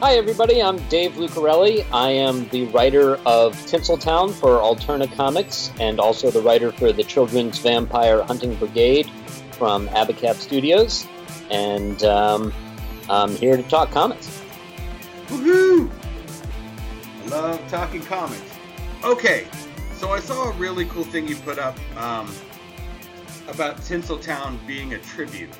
Hi, everybody. I'm Dave Lucarelli. I am the writer of Tinseltown for Alterna Comics and also the writer for the Children's Vampire Hunting Brigade from Abacab Studios. And um, I'm here to talk comics. Woohoo! I love talking comics. Okay, so I saw a really cool thing you put up um, about Tinseltown being a tribute.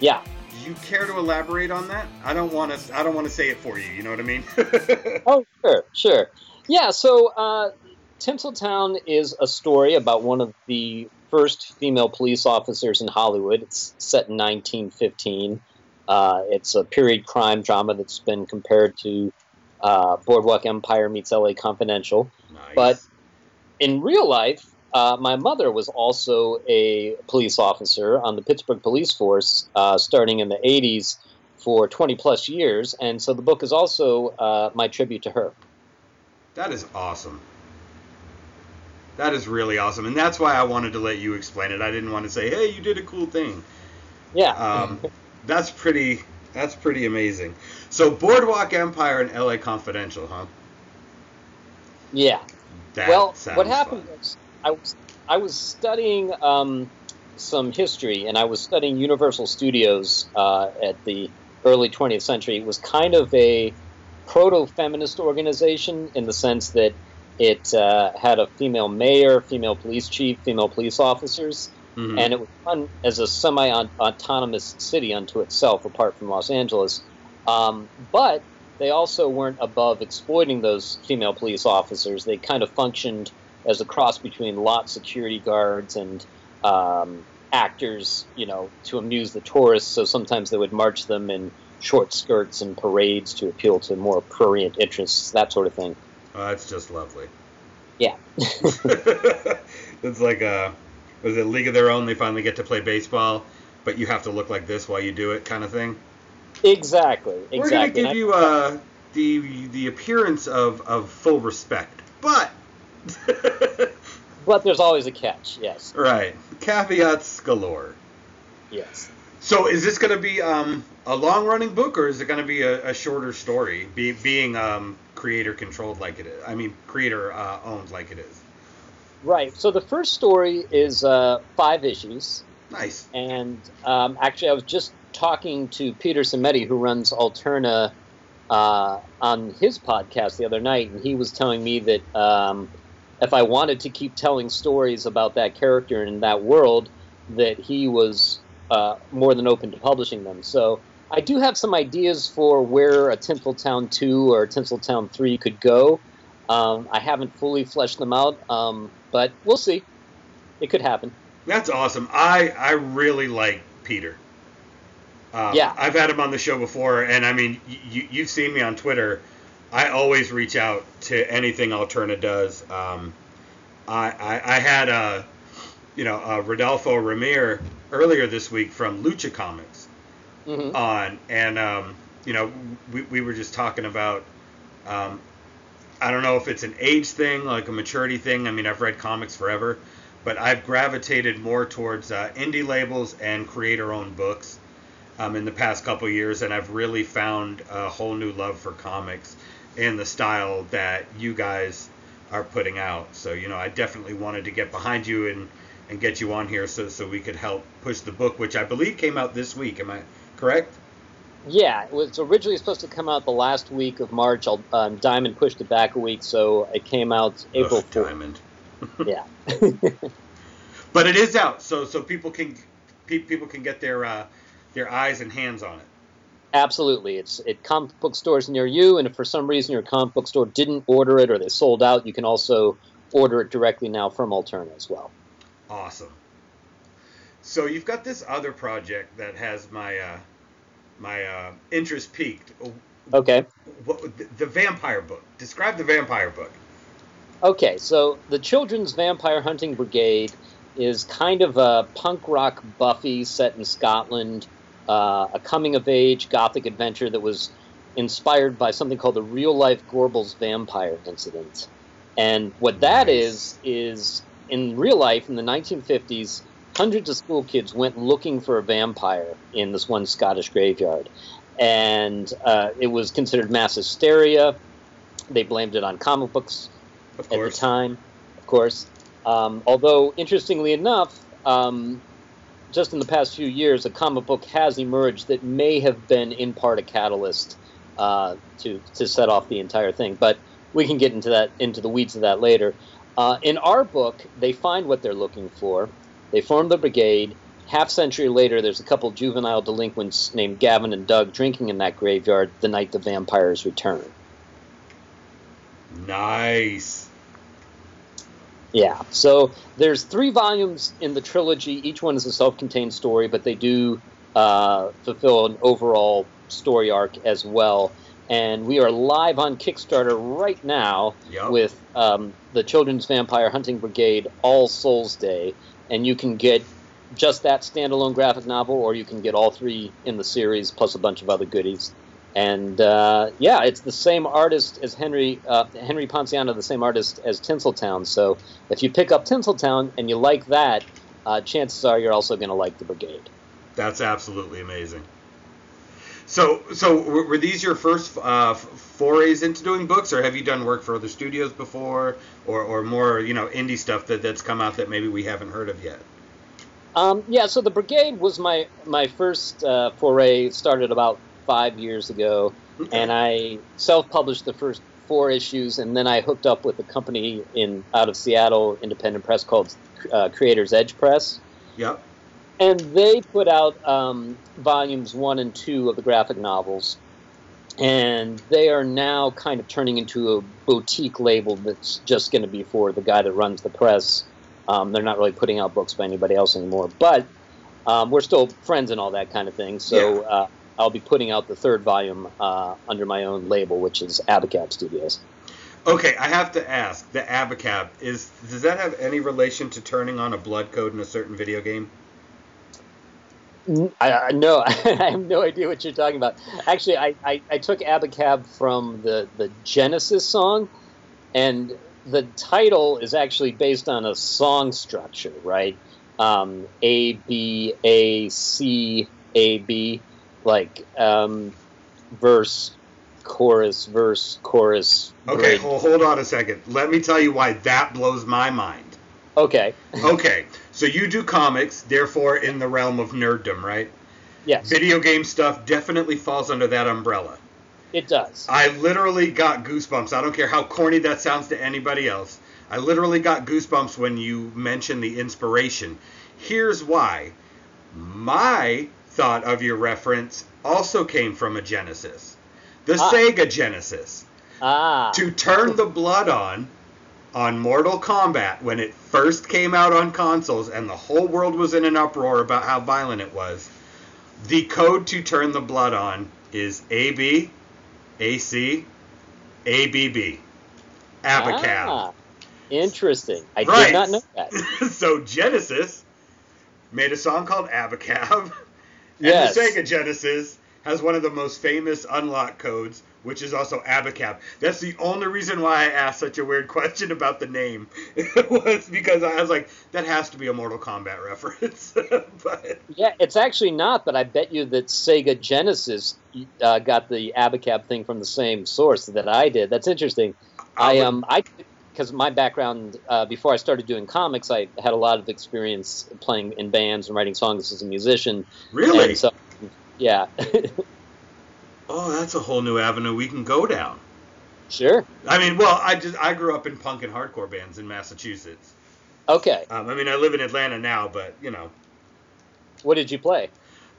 Yeah. Do you care to elaborate on that? I don't want to. I don't want to say it for you. You know what I mean? oh, sure, sure. Yeah. So, uh, Tinseltown is a story about one of the first female police officers in Hollywood. It's set in 1915. Uh, it's a period crime drama that's been compared to uh, Boardwalk Empire meets LA Confidential. Nice. But in real life, uh, my mother was also a police officer on the Pittsburgh Police Force uh, starting in the 80s for 20 plus years. And so the book is also uh, my tribute to her. That is awesome. That is really awesome. And that's why I wanted to let you explain it. I didn't want to say, hey, you did a cool thing. Yeah. Um, that's pretty. That's pretty amazing. So Boardwalk Empire and LA Confidential, huh? yeah. That well, what happened fun. was I was I was studying um, some history, and I was studying Universal Studios uh, at the early 20th century. It was kind of a proto-feminist organization in the sense that it uh, had a female mayor, female police chief, female police officers, Mhm. and it was run as a semi-autonomous city unto itself, apart from Los Angeles. Um, but they also weren't above exploiting those female police officers. They kind of functioned as a cross between lot security guards and um, actors, you know, to amuse the tourists. So sometimes they would march them in short skirts and parades to appeal to more prurient interests, that sort of thing. Oh, that's just lovely. Yeah. it's like a was it League of Their Own? They finally get to play baseball, but you have to look like this while you do it, kind of thing. exactly. Exactly. We're gonna give I- you uh the the appearance of of full respect, but but there's always a catch. Yes. right caveats galore. Yes. So is this gonna be um a long running book or is it gonna be a, a shorter story? Be, being um creator controlled like it is. I mean creator uh, owned like it is. Right. So the first story is uh, five issues. Nice. And um, actually, I was just talking to Peter Simeti, who runs Alterna, uh, on his podcast the other night, and he was telling me that um, if I wanted to keep telling stories about that character and that world, that he was uh, more than open to publishing them. So I do have some ideas for where a Tinseltown 2 or a Tinseltown 3 could go. Um, I haven't fully fleshed them out, um, but we'll see. It could happen. That's awesome. I I really like Peter. Um, Yeah. I've had him on the show before, and I mean, you you've seen me on Twitter. I always reach out to anything Alterna does. Um, I, I I had uh, you know uh, Rodolfo Ramir earlier this week from Lucha Comics hmm on, and um, you know we we were just talking about. Um, I don't know if it's an age thing, like a maturity thing. I mean, I've read comics forever, but I've gravitated more towards uh, indie labels and creator-owned books um, in the past couple years, and I've really found a whole new love for comics in the style that you guys are putting out. So, you know, I definitely wanted to get behind you and and get you on here so so we could help push the book, which I believe came out this week. Am I correct? Yeah, it was originally supposed to come out the last week of March. I'll- Um, Diamond pushed it back a week, so it came out April Ugh, 4th. Diamond. Yeah. But it is out, so so people can pe- people can get their uh, their eyes and hands on it. Absolutely. It's at comic book stores near you, and if for some reason your comic book store didn't order it or they sold out, you can also order it directly now from Alterna as well. Awesome. So you've got this other project that has my uh, my uh, interest piqued. Okay. What, the vampire book. Describe the vampire book. Okay, so the Children's Vampire Hunting Brigade is kind of a punk rock Buffy set in Scotland, uh, a coming of age gothic adventure that was inspired by something called the real life Gorbals vampire incident. And what that is Nice. is in real life in the 1950s, hundreds of school kids went looking for a vampire in this one Scottish graveyard. and uh, it was considered mass hysteria. They blamed it on comic books at the time, of course. Um, although, interestingly enough, um, just in the past few years, a comic book has emerged that may have been in part a catalyst uh, to to set off the entire thing. But we can get into that into the weeds of that later. Uh, in our book, they find what they're looking for. They form the brigade. Half century later, there's a couple juvenile delinquents named Gavin and Doug drinking in that graveyard the night the vampires return. Nice. Yeah. So there's three volumes in the trilogy. Each one is a self-contained story, but they do uh, fulfill an overall story arc as well. And we are live on Kickstarter right now Yep. with um, the Children's Vampire Hunting Brigade All Souls Day, and you can get just that standalone graphic novel, or you can get all three in the series plus a bunch of other goodies. And uh, yeah, it's the same artist as Henry uh, Henry Ponciano, the same artist as Tinseltown. So if you pick up Tinseltown and you like that, uh, chances are you're also going to like the Brigade. That's absolutely amazing. So, so were, were these your first uh, forays into doing books, or have you done work for other studios before, or, or more, you know, indie stuff that, that's come out that maybe we haven't heard of yet? Um, yeah, so the Brigade was my my first uh, foray. Started about five years ago, Okay. and I self-published the first four issues, and then I hooked up with a company in out of Seattle, independent press called uh, Creators Edge Press, Yep. and they put out um, volumes one and two of the graphic novels, and they are now kind of turning into a boutique label that's just going to be for the guy that runs the press. Um, they're not really putting out books by anybody else anymore, but um, we're still friends and all that kind of thing. So Yeah. uh, I'll be putting out the third volume uh, under my own label, which is Abacab Studios. Okay, I have to ask, the Abacab is does that have any relation to turning on a blood code in a certain video game? I, I no, I have no idea what you're talking about. Actually, I, I, I took Abacab from the, the Genesis song, and the title is actually based on a song structure, right? Um, a B A C A B, like um, verse, chorus, verse, chorus. Okay, hold, hold on a second. Let me tell you why that blows my mind. Okay. Okay, so you do comics, therefore in the realm of nerddom, right? Yes, Video game stuff definitely falls under that umbrella. it does. I literally got goosebumps. I don't care how corny that sounds to anybody else. I literally got goosebumps when you mentioned the inspiration. Here's why. My thought of your reference also came from a Genesis. The Ah. Sega Genesis. Ah. To turn the blood on on Mortal Kombat when it first came out on consoles and the whole world was in an uproar about how violent it was. The code to turn the blood on is AB, AC, ABB. Abacab. Ah, interesting. I Right. did not know that. so Genesis made a song called Abacab. And Yes. the Sega Genesis has one of the most famous unlock codes, which is also Abacab. That's the only reason why I asked such a weird question about the name. It was because I was like, that has to be a Mortal Kombat reference. but Yeah, it's actually not, but I bet you that Sega Genesis uh, got the Abacab thing from the same source that I did. That's interesting. I would- um I because my background uh, before I started doing comics, I had a lot of experience playing in bands and writing songs as a musician. really, so, yeah, oh, that's a whole new avenue we can go down. sure, I mean, well, I just I grew up in punk and hardcore bands in Massachusetts. okay. Um, I mean, I live in Atlanta now, but you know, What did you play?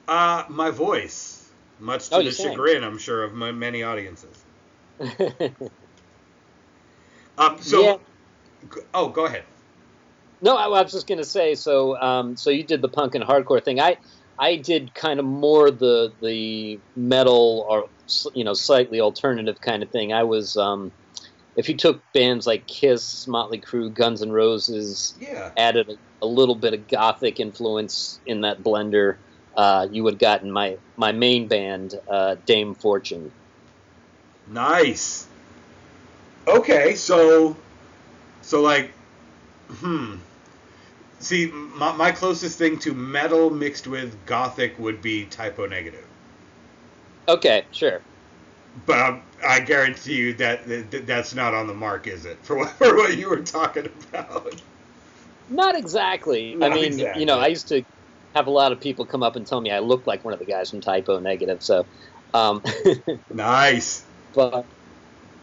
uh, my voice, much to Oh, the chagrin, I'm sure, of my, many audiences. Um, so, Yeah. oh, go ahead. No, I, I was just gonna say. So, um, so you did the punk and hardcore thing. I, I did kind of more the the metal or you know slightly alternative kind of thing. I was, um, if you took bands like Kiss, Motley Crue, Guns N' Roses, Yeah. added a, a little bit of gothic influence in that blender, uh, you would have gotten my my main band, uh, Dame Fortune. Nice. Okay, so, so like, hmm. See, my, my closest thing to metal mixed with gothic would be Type O Negative. Okay, sure. But um, I guarantee you that, that that's not on the mark, is it? For what, for what you were talking about. Not exactly. Not I mean, exactly. you know, I used to have a lot of people come up and tell me I look like one of the guys from Type O Negative. So, um, Nice. but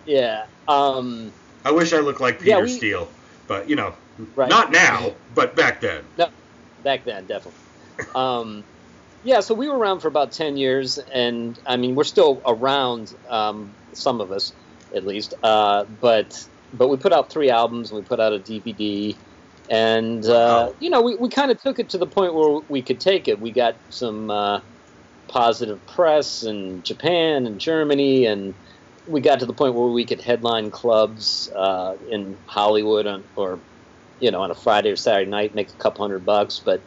yeah, um, I wish I looked like Peter Yeah, we- Steele, but you know, right. not now, but back then. back then, definitely. Um, yeah, so we were around for about ten years, and I mean, we're still around. Um, some of us, at least. Uh, but but we put out three albums, and we put out a DVD, and uh, you know, we, we kind of took it to the point where we could take it. We got some uh, positive press in Japan and Germany, and we got to the point where we could headline clubs uh, in Hollywood on, or you know on a Friday or Saturday night, make a couple hundred bucks, but.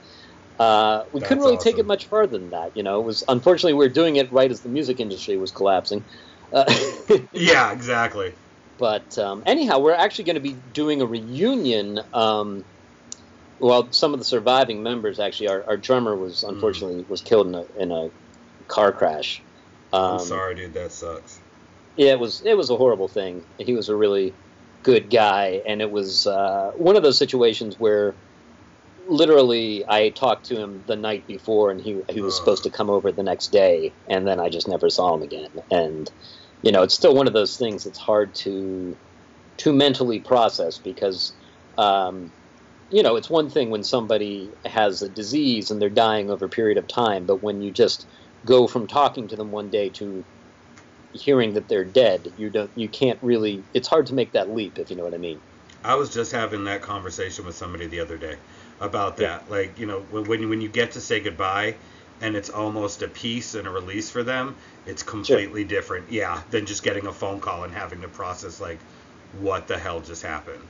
Uh, we couldn't That's really take it much further than that, you know. It was unfortunately we were doing it right as the music industry was collapsing. Uh, Yeah, exactly. but um, anyhow, we're actually going to be doing a reunion. Um, well, some of the surviving members actually, our, our drummer was Mm. unfortunately was killed in a in a car crash. Um, I'm sorry, dude. That sucks. Yeah, it was it was a horrible thing. He was a really good guy, and it was uh, one of those situations where literally I talked to him the night before, and he he was Ugh. supposed to come over the next day, and then I just never saw him again. And you know, it's still one of those things that's hard to to mentally process because. Um, you know, it's one thing when somebody has a disease and they're dying over a period of time, but when you just go from talking to them one day to hearing that they're dead, you don't, you can't really. It's hard to make that leap, if you know what I mean. I was just having that conversation with somebody the other day about Yeah. that. Like, you know, when when you, get to say goodbye and it's almost a peace and a release for them, it's completely different. Yeah, than just getting a phone call and having to process like what the hell just happened.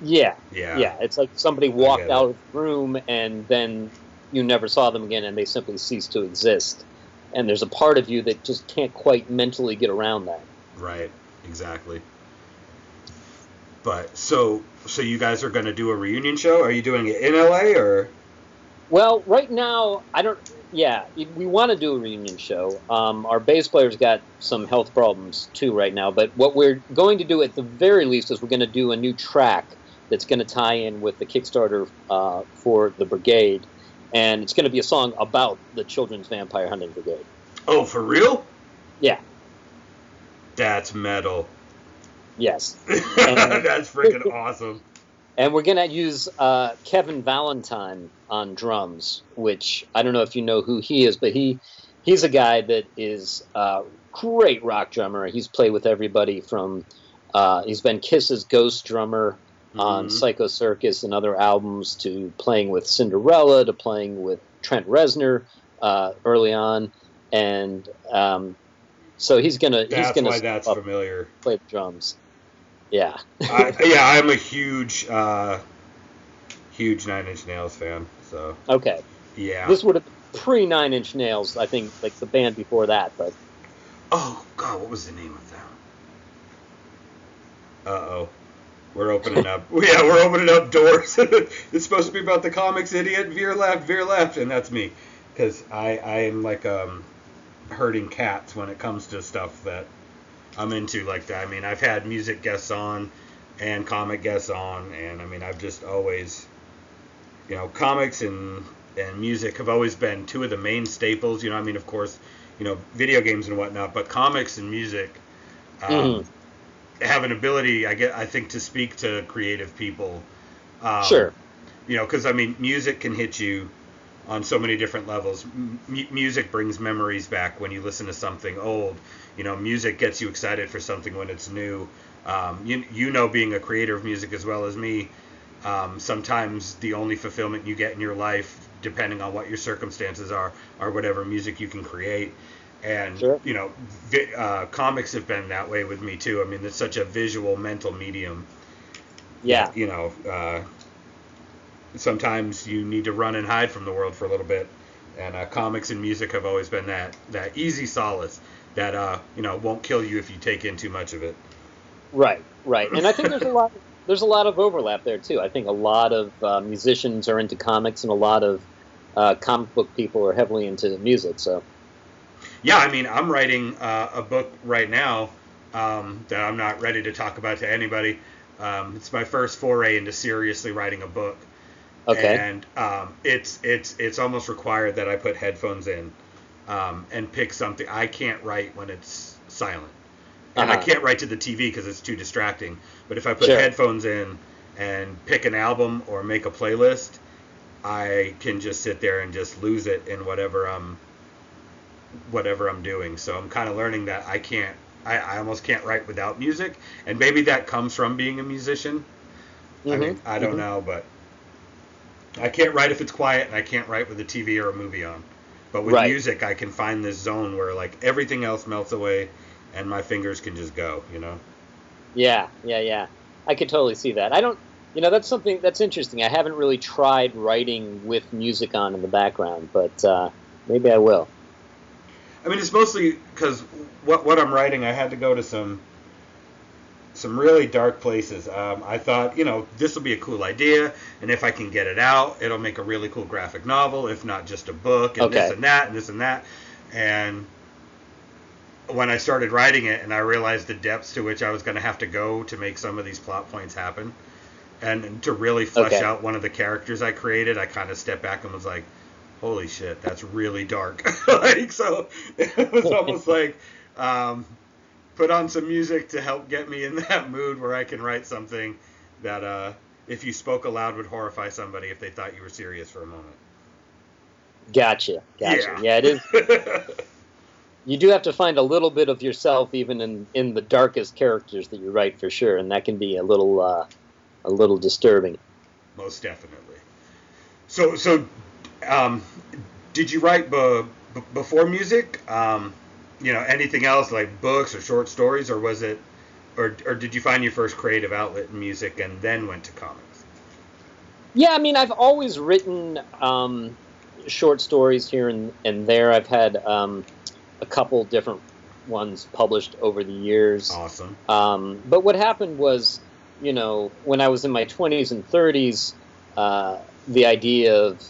Yeah, Yeah. yeah. It's like somebody walked out of the room and then you never saw them again, and they simply ceased to exist. And there's a part of you that just can't quite mentally get around that. Right. Exactly. But so so you guys are going to do a reunion show? Are you doing it in LA or Well, right now, I don't. Yeah, we want to do a reunion show. Um, our bass player's got some health problems too right now, but what we're going to do at the very least is we're going to do a new track that's going to tie in with the Kickstarter uh, for the Brigade, and it's going to be a song about the Children's Vampire Hunting Brigade. Oh, for real? Yeah. That's metal. Yes, That's freaking awesome. and we're going to use uh, Kevin Valentine on drums, which I don't know if you know who he is, but he he's a guy that is a great rock drummer. He's played with everybody from uh, he's been Kiss's ghost drummer on Mhm. Psycho Circus and other albums to playing with Cinderella to playing with Trent Reznor uh, early on, and um, so he's gonna he's gonna why that's up familiar. play the drums. Yeah. I, yeah, I'm a huge, uh, huge Nine Inch Nails fan. So okay. yeah. This would have pre Nine Inch Nails, I think, like the band before that. But oh God, what was the name of that? Uh oh. We're opening up. Yeah, we're opening up doors. it's supposed to be about the comics idiot. Veer left, veer left, and that's me, because I I am like um herding cats when it comes to stuff that I'm into like that. I mean, I've had music guests on and comic guests on, and I mean, I've just always, you know, comics and and music have always been two of the main staples. You know, I mean, of course, you know, video games and whatnot, but comics and music um, Mhm. Have an ability, I get, I think, to speak to creative people. Um, sure, you know, because I mean, music can hit you on so many different levels. M- music brings memories back when you listen to something old. You know, music gets you excited for something when it's new. Um, you, you know, being a creator of music as well as me, um, sometimes the only fulfillment you get in your life, depending on what your circumstances are, are whatever music you can create. And Sure. you know, vi- uh, comics have been that way with me too. I mean, it's such a visual, mental medium yeah, you know, uh, sometimes you need to run and hide from the world for a little bit. And uh, comics and music have always been that that easy solace that uh, you know won't kill you if you take in too much of it. right, right. And I think there's a lot. There's a lot of overlap there too. I think a lot of uh, musicians are into comics, and a lot of uh, comic book people are heavily into music. So yeah, I mean, I'm writing uh, a book right now um, that I'm not ready to talk about to anybody. Um, it's my first foray into seriously writing a book. Okay. And um, it's it's it's almost required that I put headphones in um, and pick something. I can't write when it's silent, and I Uh-huh. can't write to the TV because it's too distracting. But if I put Sure. headphones in and pick an album or make a playlist, I can just sit there and just lose it in whatever I'm whatever I'm doing. So I'm kind of learning that I can't. I, I almost can't write without music, and maybe that comes from being a musician. I mean, Mhm, I don't mhm. know, but I can't write if it's quiet, and I can't write with a TV or a movie on. But with Right. music, I can find this zone where like everything else melts away, and my fingers can just go. You know? Yeah, yeah, yeah. I could totally see that. I don't, you know, that's something that's interesting. I haven't really tried writing with music on in the background, but uh, maybe I will. I mean, it's mostly because what what I'm writing, I had to go to some some really dark places. Um, I thought, you know, this will be a cool idea, and if I can get it out, it'll make a really cool graphic novel, if not just a book, and this and that, and this and that. And when I started writing it, and I realized the depths to which I was going to have to go to make some of these plot points happen, and to really flesh Okay. out one of the characters I created, I kind of stepped back and was like, holy shit, that's really dark. like, so it was almost like, um, put on some music to help get me in that mood where I can write something that, uh, if you spoke aloud, would horrify somebody if they thought you were serious for a moment. Gotcha, gotcha. Yeah. Yeah, it is. You do have to find a little bit of yourself, even in in the darkest characters that you write, for sure, and that can be a little uh, a little disturbing. Most definitely. So, so, um, did you write be, b- before music? Um, you know, anything else like books or short stories, or was it, or, or did you find your first creative outlet in music and then went to comics? Yeah, I mean, I've always written um, short stories here and, and there. I've had um, a couple different ones published over the years. Awesome. Um, but what happened was, you know, when I was in my 20s and 30s, uh, the idea of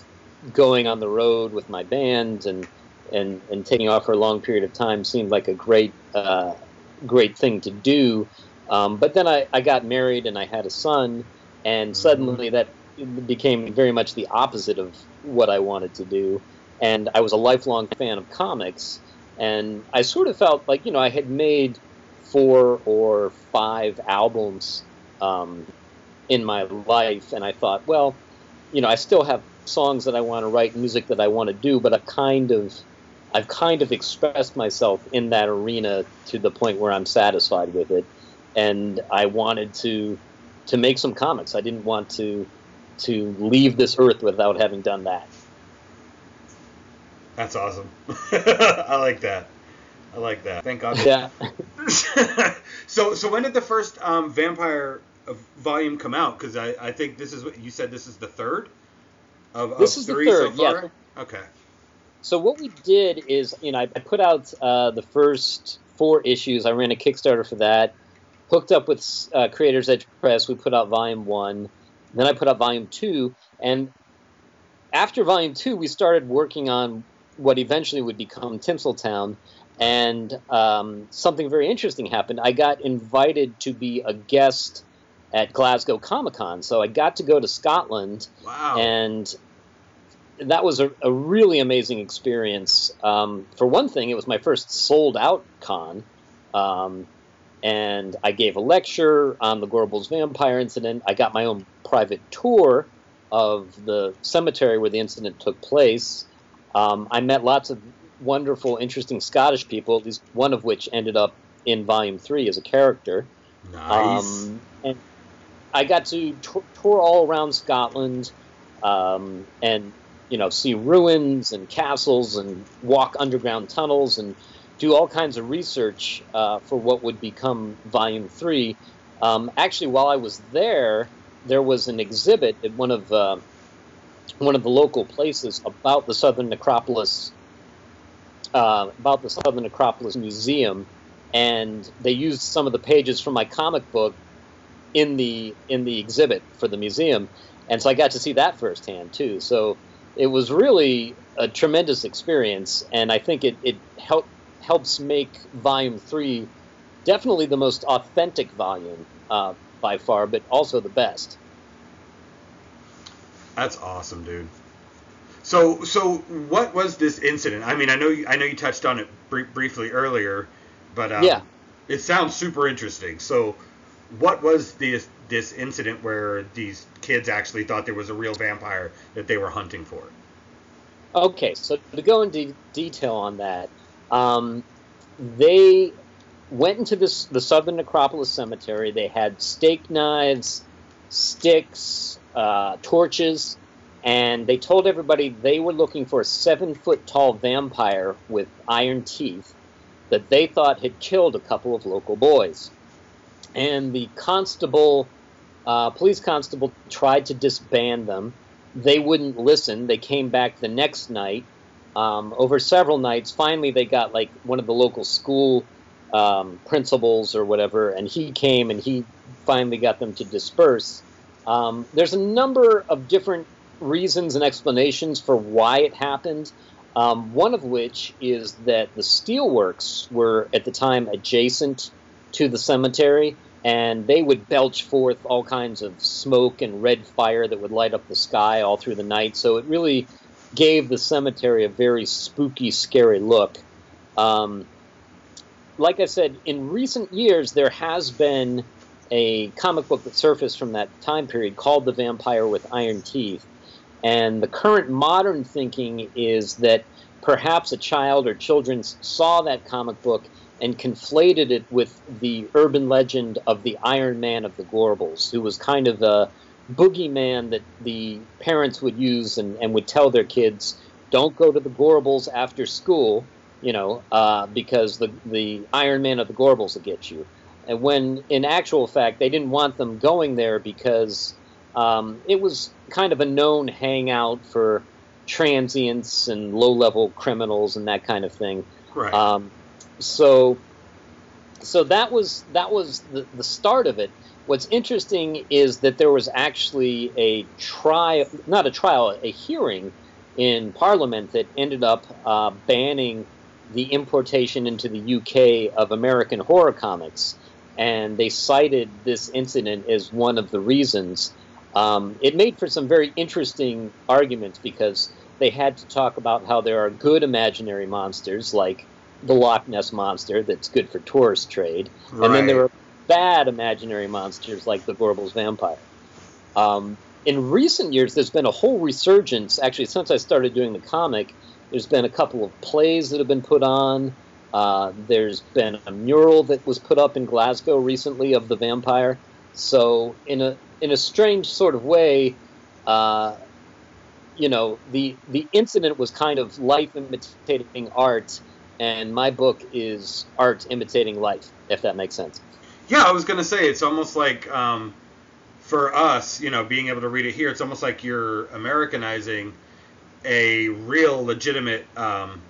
going on the road with my band and, and, and taking off for a long period of time seemed like a great, uh, great thing to do. Um, but then I, I got married and I had a son, and suddenly that became very much the opposite of what I wanted to do. And I was a lifelong fan of comics, and I sort of felt like, you know, I had made four or five albums um, in my life, and I thought, well, you know, I still have songs that I want to write, music that I want to do, but I've kind of, I've kind of expressed myself in that arena to the point where I'm satisfied with it, and I wanted to, to make some comics. I didn't want to, to leave this earth without having done that. That's awesome. I like that. I like that. Thank God. Yeah. so, so when did the first um, Vampire uh, volume come out? Because I, I think this is what you said. This is the third of, of This is the third. so yeah. Okay. So what we did is, you know, I I put out uh, the first four issues. I ran a Kickstarter for that. Hooked up with uh, Creators Edge Press. We put out Volume One. Then I put out Volume Two. And after Volume Two, we started working on what eventually would become Tinseltown. And um, something very interesting happened. I got invited to be a guest at Glasgow Comic Con. So I got to go to Scotland Wow. and that was a, a really amazing experience. Um, for one thing, it was my first sold out con, um, and I gave a lecture on the Gorbals vampire incident. I got my own private tour of the cemetery where the incident took place. Um, I met lots of wonderful, interesting Scottish people, at least one of which ended up in Volume Three as a character. nice. Um, and I got to t- tour all around Scotland um, and, you know, see ruins and castles and walk underground tunnels and do all kinds of research uh, for what would become Volume 3. Um, actually, while I was there, there was an exhibit at one of uh, one of the local places about the Southern Necropolis, uh, about the Southern Necropolis Museum, and they used some of the pages from my comic book in the in the exhibit for the museum, and so I got to see that firsthand too. So it was really a tremendous experience, and I think it, it helped helps make Volume Three definitely the most authentic volume uh, by far, but also the best. That's awesome, dude. So, so what was this incident? I mean, I know you, I know you touched on it br- briefly earlier, but um, yeah, it sounds super interesting. So, what was this this incident where these kids actually thought there was a real vampire that they were hunting for? Okay, so to go into detail on that, um, they went into this the Southern Necropolis Cemetery. They had steak knives, sticks, uh, torches, and they told everybody they were looking for a seven foot tall vampire with iron teeth that they thought had killed a couple of local boys. And the constable, uh, police constable, tried to disband them. They wouldn't listen. They came back the next night. Um, over several nights, finally, they got like one of the local school um, principals or whatever, and he came and he finally got them to disperse. Um, there's a number of different reasons and explanations for why it happened. Um, one of which is that the steelworks were at the time adjacent to the cemetery, and they would belch forth all kinds of smoke and red fire that would light up the sky all through the night. So it really gave the cemetery a very spooky, scary look. Um, like I said, in recent years, there has been a comic book that surfaced from that time period called The Vampire with Iron Teeth. And the current modern thinking is that perhaps a child or children saw that comic book and conflated it with the urban legend of the Iron Man of the Gorbals, who was kind of a boogeyman that the parents would use and, and would tell their kids, don't go to the Gorbals after school, you know, uh, because the, the Iron Man of the Gorbals will get you. And when in actual fact, they didn't want them going there because um, it was kind of a known hangout for transients and low-level criminals and that kind of thing. Right. Um, so, so that was that was the, the start of it. What's interesting is that there was actually a trial, not a trial, a hearing in Parliament that ended up uh, banning the importation into the UK of American horror comics, and they cited this incident as one of the reasons. Um, it made for some very interesting arguments because they had to talk about how there are good imaginary monsters like the Loch Ness monster that's good for tourist trade, right. and then there were bad imaginary monsters like the Gorbals vampire. Um, in recent years, there's been a whole resurgence. Actually, since I started doing the comic, there's been a couple of plays that have been put on. Uh, there's been a mural that was put up in Glasgow recently of the vampire. So, in a in a strange sort of way, uh, you know, the the incident was kind of life imitating art, and my book is art imitating life, if that makes sense. Yeah, I was gonna say it's almost like um, for us, you know, being able to read it here, it's almost like you're Americanizing a real, legitimate um,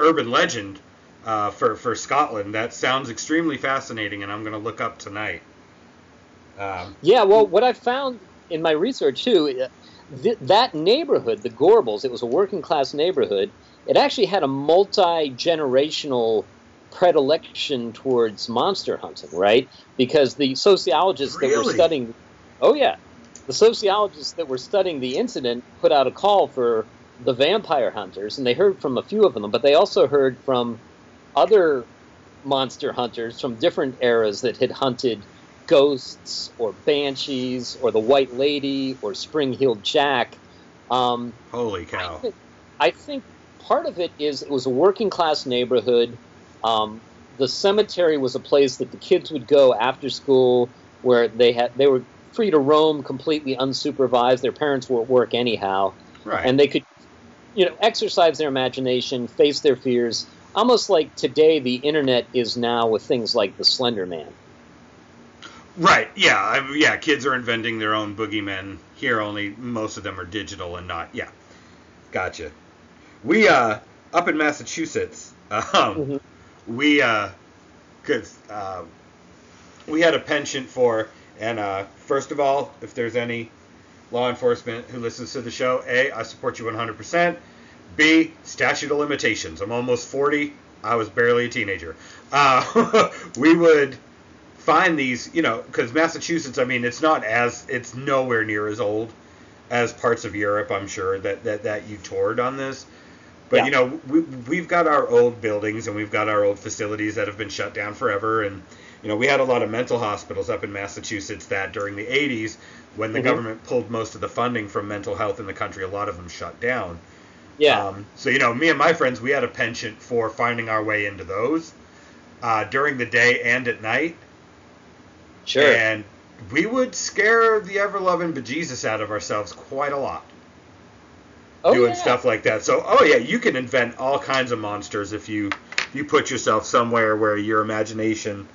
urban legend uh, for for Scotland. That sounds extremely fascinating, and I'm gonna look up tonight. Um, yeah, well, what I found in my research too, th- that neighborhood, the Gorbals, it was a working class neighborhood. It actually had a multi generational predilection towards monster hunting, right? Because the sociologists really? that were studying, oh yeah, the sociologists that were studying the incident put out a call for the vampire hunters, and they heard from a few of them, but they also heard from other monster hunters from different eras that had hunted ghosts or banshees or the White Lady or Spring Heeled Jack. Um, Holy cow! I think, I think, part of it is it was a working class neighborhood. Um, the cemetery was a place that the kids would go after school, where they had they were free to roam completely unsupervised. Their parents were at work anyhow, right. and they could, you know, exercise their imagination, face their fears. Almost like today, the internet is now with things like the Slender Man. Right. Yeah. I, yeah. Kids are inventing their own boogeymen. Here, only most of them are digital and not. Yeah. Gotcha. We uh up in Massachusetts. Um, Mhm. we uh, cause uh, we had a penchant for, and uh, first of all, if there's any law enforcement who listens to the show, a I support you 100%. B, statute of limitations. I'm almost 40. I was barely a teenager. Uh, we would find these, you know, because Massachusetts, I mean, it's not as, it's nowhere near as old as parts of Europe, I'm sure, that, that, that you toured on this. But, Yeah. you know, we, we've got our old buildings and we've got our old facilities that have been shut down forever. And, you know, we had a lot of mental hospitals up in Massachusetts that during the 80s, when the Mhm. government pulled most of the funding from mental health in the country, a lot of them shut down. Yeah. Um, so you know, me and my friends, we had a penchant for finding our way into those uh, during the day and at night, sure. and we would scare the ever loving bejesus out of ourselves quite a lot oh, doing yeah. stuff like that. So, oh yeah, you can invent all kinds of monsters if you you put yourself somewhere where your imagination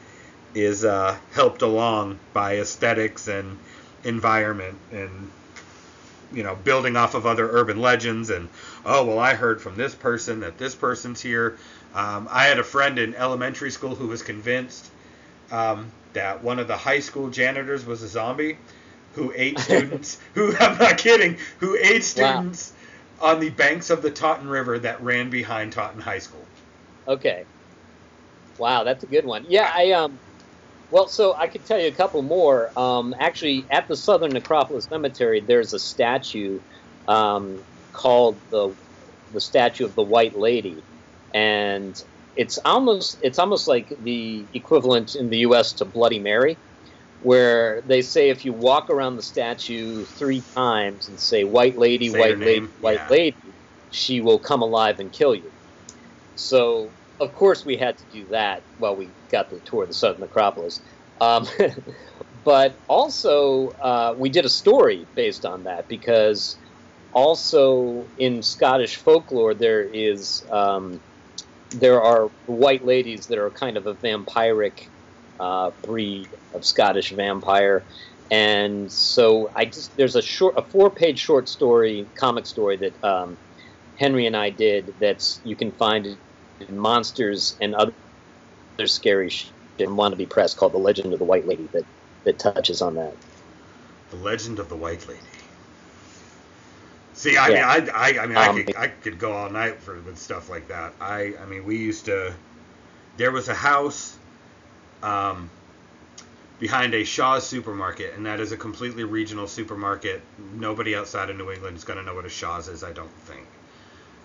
is uh, helped along by aesthetics and environment and you know building off of other urban legends and oh well I heard from this person that this person's here. Um, I had a friend in elementary school who was convinced um, that one of the high school janitors was a zombie who ate students who I'm not kidding who ate Wow. On the banks of the Taunton River that ran behind Taunton High School. Okay. Wow, that's a good one. Yeah, I um. Well, so I could tell you a couple more. Um, actually, at the Southern Necropolis Cemetery, there's a statue um, called the the statue of the White Lady, and it's almost it's almost like the equivalent in the U.S. to Bloody Mary, where they say if you walk around the statue three times and say "White Lady, Say White Lady, White yeah. Lady," she will come alive and kill you. So, of course, we had to do that while we got the tour of the Southern Necropolis. Um, but also, uh, we did a story based on that because also in Scottish folklore there is um, there are white ladies that are kind of a vampiric uh, breed of Scottish vampire, and so I just there's a short a four page short story comic story that um, Henry and I did that's you can find in Monsters and other scary shit in Wannabe Press called The Legend of the White Lady that that touches on that. The Legend of the White Lady. See, I Yeah. mean, I, I, I mean, Um, I could, I could go all night for with stuff like that. I, I mean, we used to. There was a house, um, behind a Shaw's supermarket, and that is a completely regional supermarket. Nobody outside of New England is going to know what a Shaw's is. I don't think.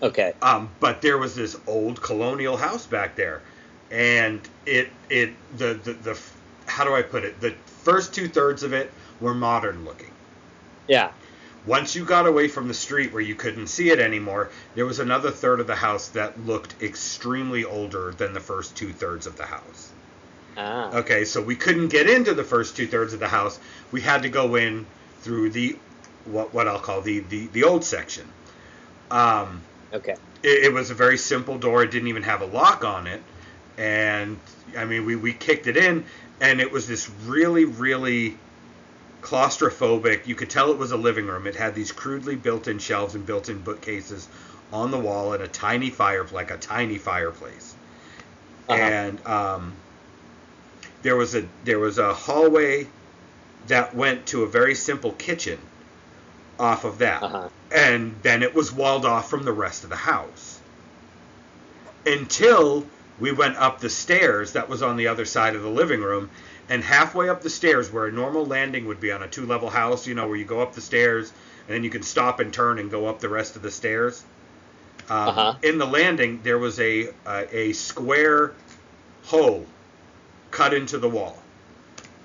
Okay. Um, but there was this old colonial house back there, and it it the the, the how do I put it? The first two thirds of it were modern looking. Yeah. Once you got away from the street where you couldn't see it anymore, there was another third of the house that looked extremely older than the first two thirds of the house. Ah. Okay, so we couldn't get into the first two thirds of the house. We had to go in through the what what I'll call the the, the old section. Um, Okay. it, it was a very simple door. It didn't even have a lock on it, and I mean, we we kicked it in, and it was this really really claustrophobic. You could tell it was a living room. It had these crudely built-in shelves and built-in bookcases on the wall, and a tiny fire like a tiny fireplace, Uh-huh. and um, there was a there was a hallway that went to a very simple kitchen off of that Uh-huh. and then it was walled off from the rest of the house until we went up the stairs that was on the other side of the living room and halfway up the stairs where a normal landing would be on a two level house you know where you go up the stairs and then you can stop and turn and go up the rest of the stairs um, Uh-huh. in the landing there was a, a a square hole cut into the wall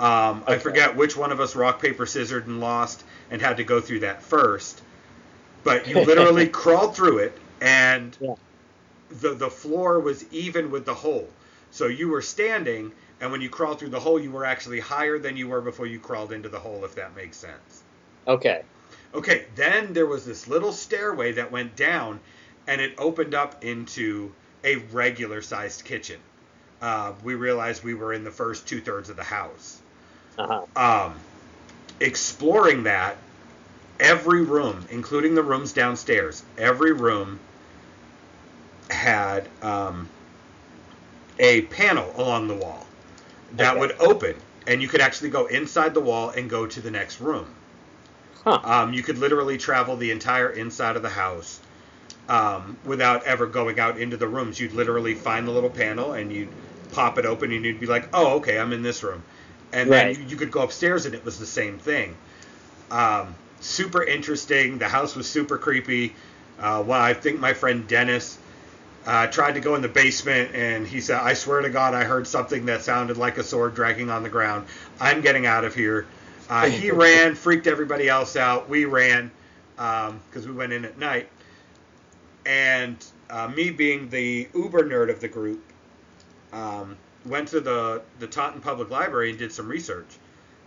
um, I forget which one of us rock paper scissored and lost and had to go through that first. But you literally crawled through it, and Yeah. the the floor was even with the hole. So you were standing, and when you crawled through the hole, you were actually higher than you were before you crawled into the hole. If that makes sense. Okay. Okay, then there was this little stairway that went down, and it opened up into a regular sized kitchen. Uh, we realized we were in the first two thirds of the house Uh-huh. um, exploring that, every room, including the rooms downstairs, every room had um, a panel along the wall that Okay. would open, and you could actually go inside the wall and go to the next room. Huh. Um, you could literally travel the entire inside of the house um, without ever going out into the rooms. You'd literally find the little panel and you'd pop it open and you'd be like, oh, okay, I'm in this room. And Right. then you, you could go upstairs and it was the same thing. Um, super interesting. The house was super creepy. Uh, well, I think my friend Dennis uh, tried to go in the basement and he said, I swear to God, I heard something that sounded like a sword dragging on the ground. I'm getting out of here. Uh, he ran, freaked everybody else out. We ran because we went in at night. And uh, me being the uber nerd of the group, um, went to the, the Taunton Public Library and did some research.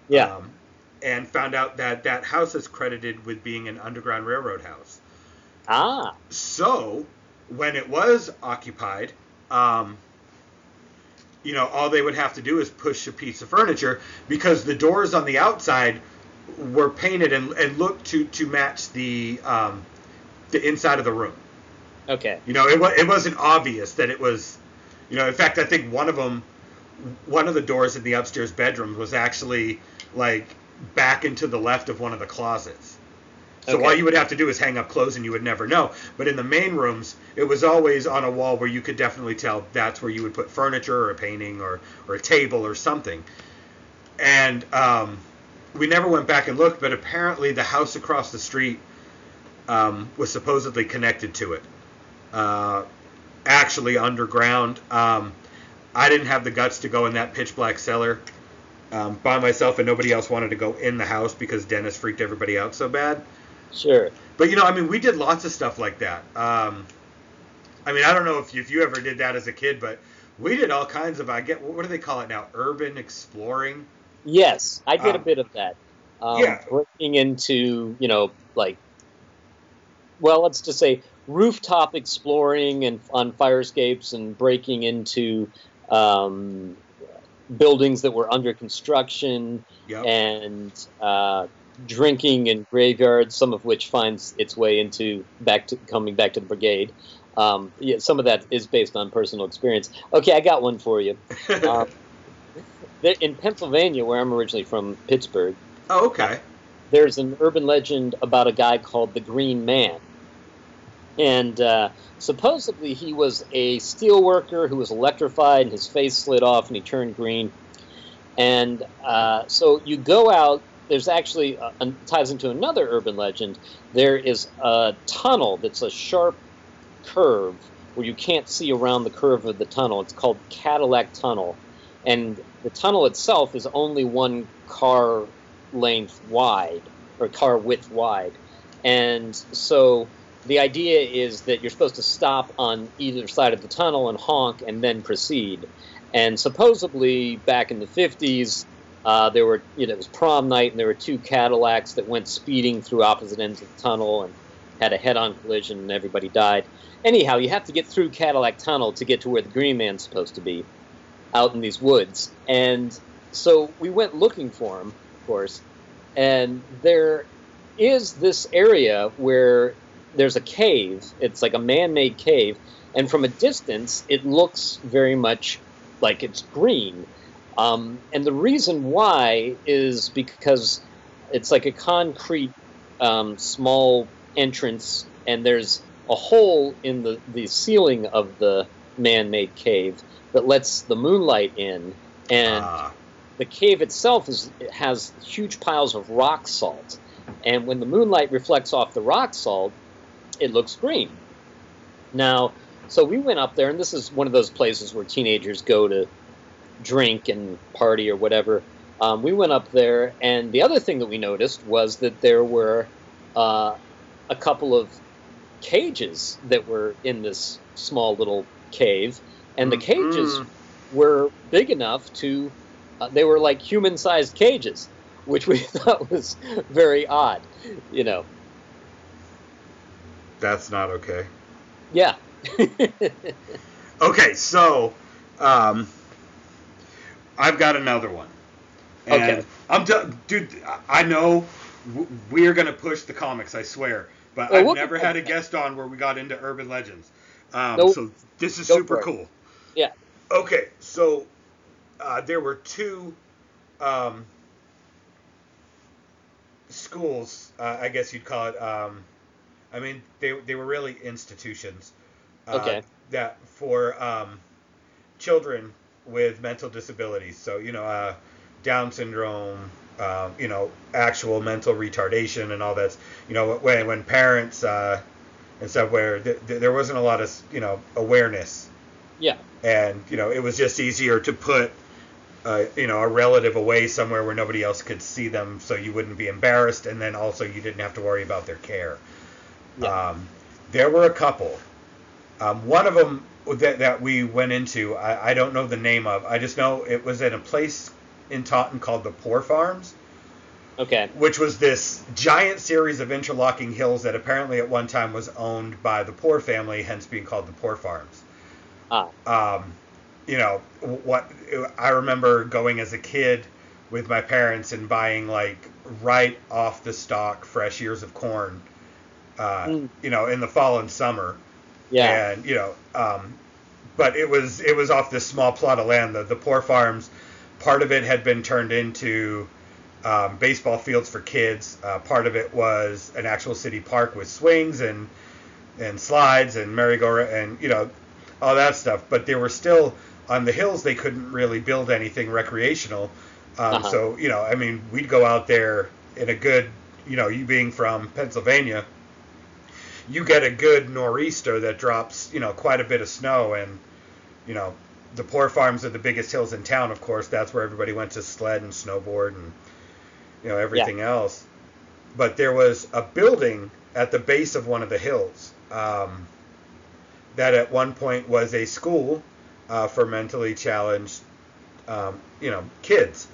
Yeah. Um, and found out that that house is credited with being an Underground Railroad house. ah. So, when it was occupied, um, you know, all they would have to do is push a piece of furniture because the doors on the outside were painted and, and looked to, to match the um, the inside of the room. Okay. You know, it, wa- it wasn't obvious that it was, you know, in fact, I think one of them, one of the doors in the upstairs bedroom was actually like back into the left of one of the closets. So Okay. all you would have to do is hang up clothes and you would never know. But in the main rooms, it was always on a wall where you could definitely tell that's where you would put furniture or a painting or, or a table or something. And um, we never went back and looked, but apparently the house across the street um, was supposedly connected to it. Uh, actually underground. Um, I didn't have the guts to go in that pitch black cellar um, by myself, and nobody else wanted to go in the house because Dennis freaked everybody out so bad. Sure. But you know, I mean, we did lots of stuff like that. Um, I mean, I don't know if you, if you ever did that as a kid, but we did all kinds of. I get what do they call it now? Urban exploring. Yes, I did a Um, bit of that. Um, yeah. Breaking into, you know, like, well, let's just say rooftop exploring and on fire escapes and breaking into um, buildings that were under construction Yep. and uh, drinking in graveyards, some of which finds its way into back to coming back to the brigade. Um, yeah, some of that is based on personal experience. Okay, I got one for you. There- in Pennsylvania, where I'm originally from, Pittsburgh, oh, okay. there's an urban legend about a guy called the Green Man. And uh, supposedly he was a steel worker who was electrified and his face slid off and he turned green. And uh, so you go out, there's actually, uh, ties into another urban legend. There is a tunnel that's a sharp curve where you can't see around the curve of the tunnel. It's called Cadillac Tunnel. And the tunnel itself is only one car length wide or car width wide. And so the idea is that you're supposed to stop on either side of the tunnel and honk and then proceed. And supposedly back in the 50s, uh, there were, you know, it was prom night and there were two Cadillacs that went speeding through opposite ends of the tunnel and had a head on collision and everybody died. Anyhow, you have to get through Cadillac Tunnel to get to where the Green Man's supposed to be, out in these woods. And so we went looking for him, of course, and there is this area where there's a cave. It's like a man-made cave, and from a distance, it looks very much like it's green. Um, and the reason why is because it's like a concrete um, small entrance, and there's a hole in the, the ceiling of the man-made cave that lets the moonlight in, and Ah, the cave itself is it has huge piles of rock salt, and when the moonlight reflects off the rock salt, it looks green. Now, so we went up there, and this is one of those places where teenagers go to drink and party or whatever. Um, we went up there, and the other thing that we noticed was that there were uh, a couple of cages that were in this small little cave, and the cages Mhm. were big enough to uh, they were like human-sized cages, which we thought was very odd, you know. That's not okay. Yeah. Okay, so um, I've got another one. And Okay. I'm d- dude. I know we're gonna push the comics. I swear. But Well, I've we'll- never had a guest on where we got into urban legends. Um, Nope. So this is Go super cool. Yeah. Okay, so uh, there were two um, schools, uh, I guess you'd call it. Um, I mean, they they were really institutions. Uh, Okay. That for um, children with mental disabilities. So you know, uh, Down syndrome. Um, you know, actual mental retardation and all that. You know, when when parents uh, and stuff where th- th- there wasn't a lot of you know awareness Yeah. and you know it was just easier to put uh, you know a relative away somewhere where nobody else could see them so you wouldn't be embarrassed and then also you didn't have to worry about their care Yeah. um, there were a couple um, one of them that, that we went into I, I don't know the name of i just know it was in a place in taunton called the poor farms Okay. which was this giant series of interlocking hills that apparently at one time was owned by the poor family hence being called the poor farms Ah. um, you know what I remember going as a kid with my parents and buying like right off the stalk fresh ears of corn, uh, Mm. you know, in the fall and summer, Yeah. and you know, um, but it was it was off this small plot of land. The the poor farms, part of it had been turned into um, baseball fields for kids. Uh, part of it was an actual city park with swings and and slides and merry-go-round and you know all that stuff. But they were still on the hills. They couldn't really build anything recreational. Um, Uh-huh. So you know, I mean, we'd go out there in a good, you know, you being from Pennsylvania, you get a good nor'easter that drops, you know, quite a bit of snow and, you know, the poor farms are the biggest hills in town, of course. That's where everybody went to sled and snowboard and, you know, everything else. But there was a building at the base of one of the hills um, that at one point was a school uh, for mentally challenged, um, you know, kids.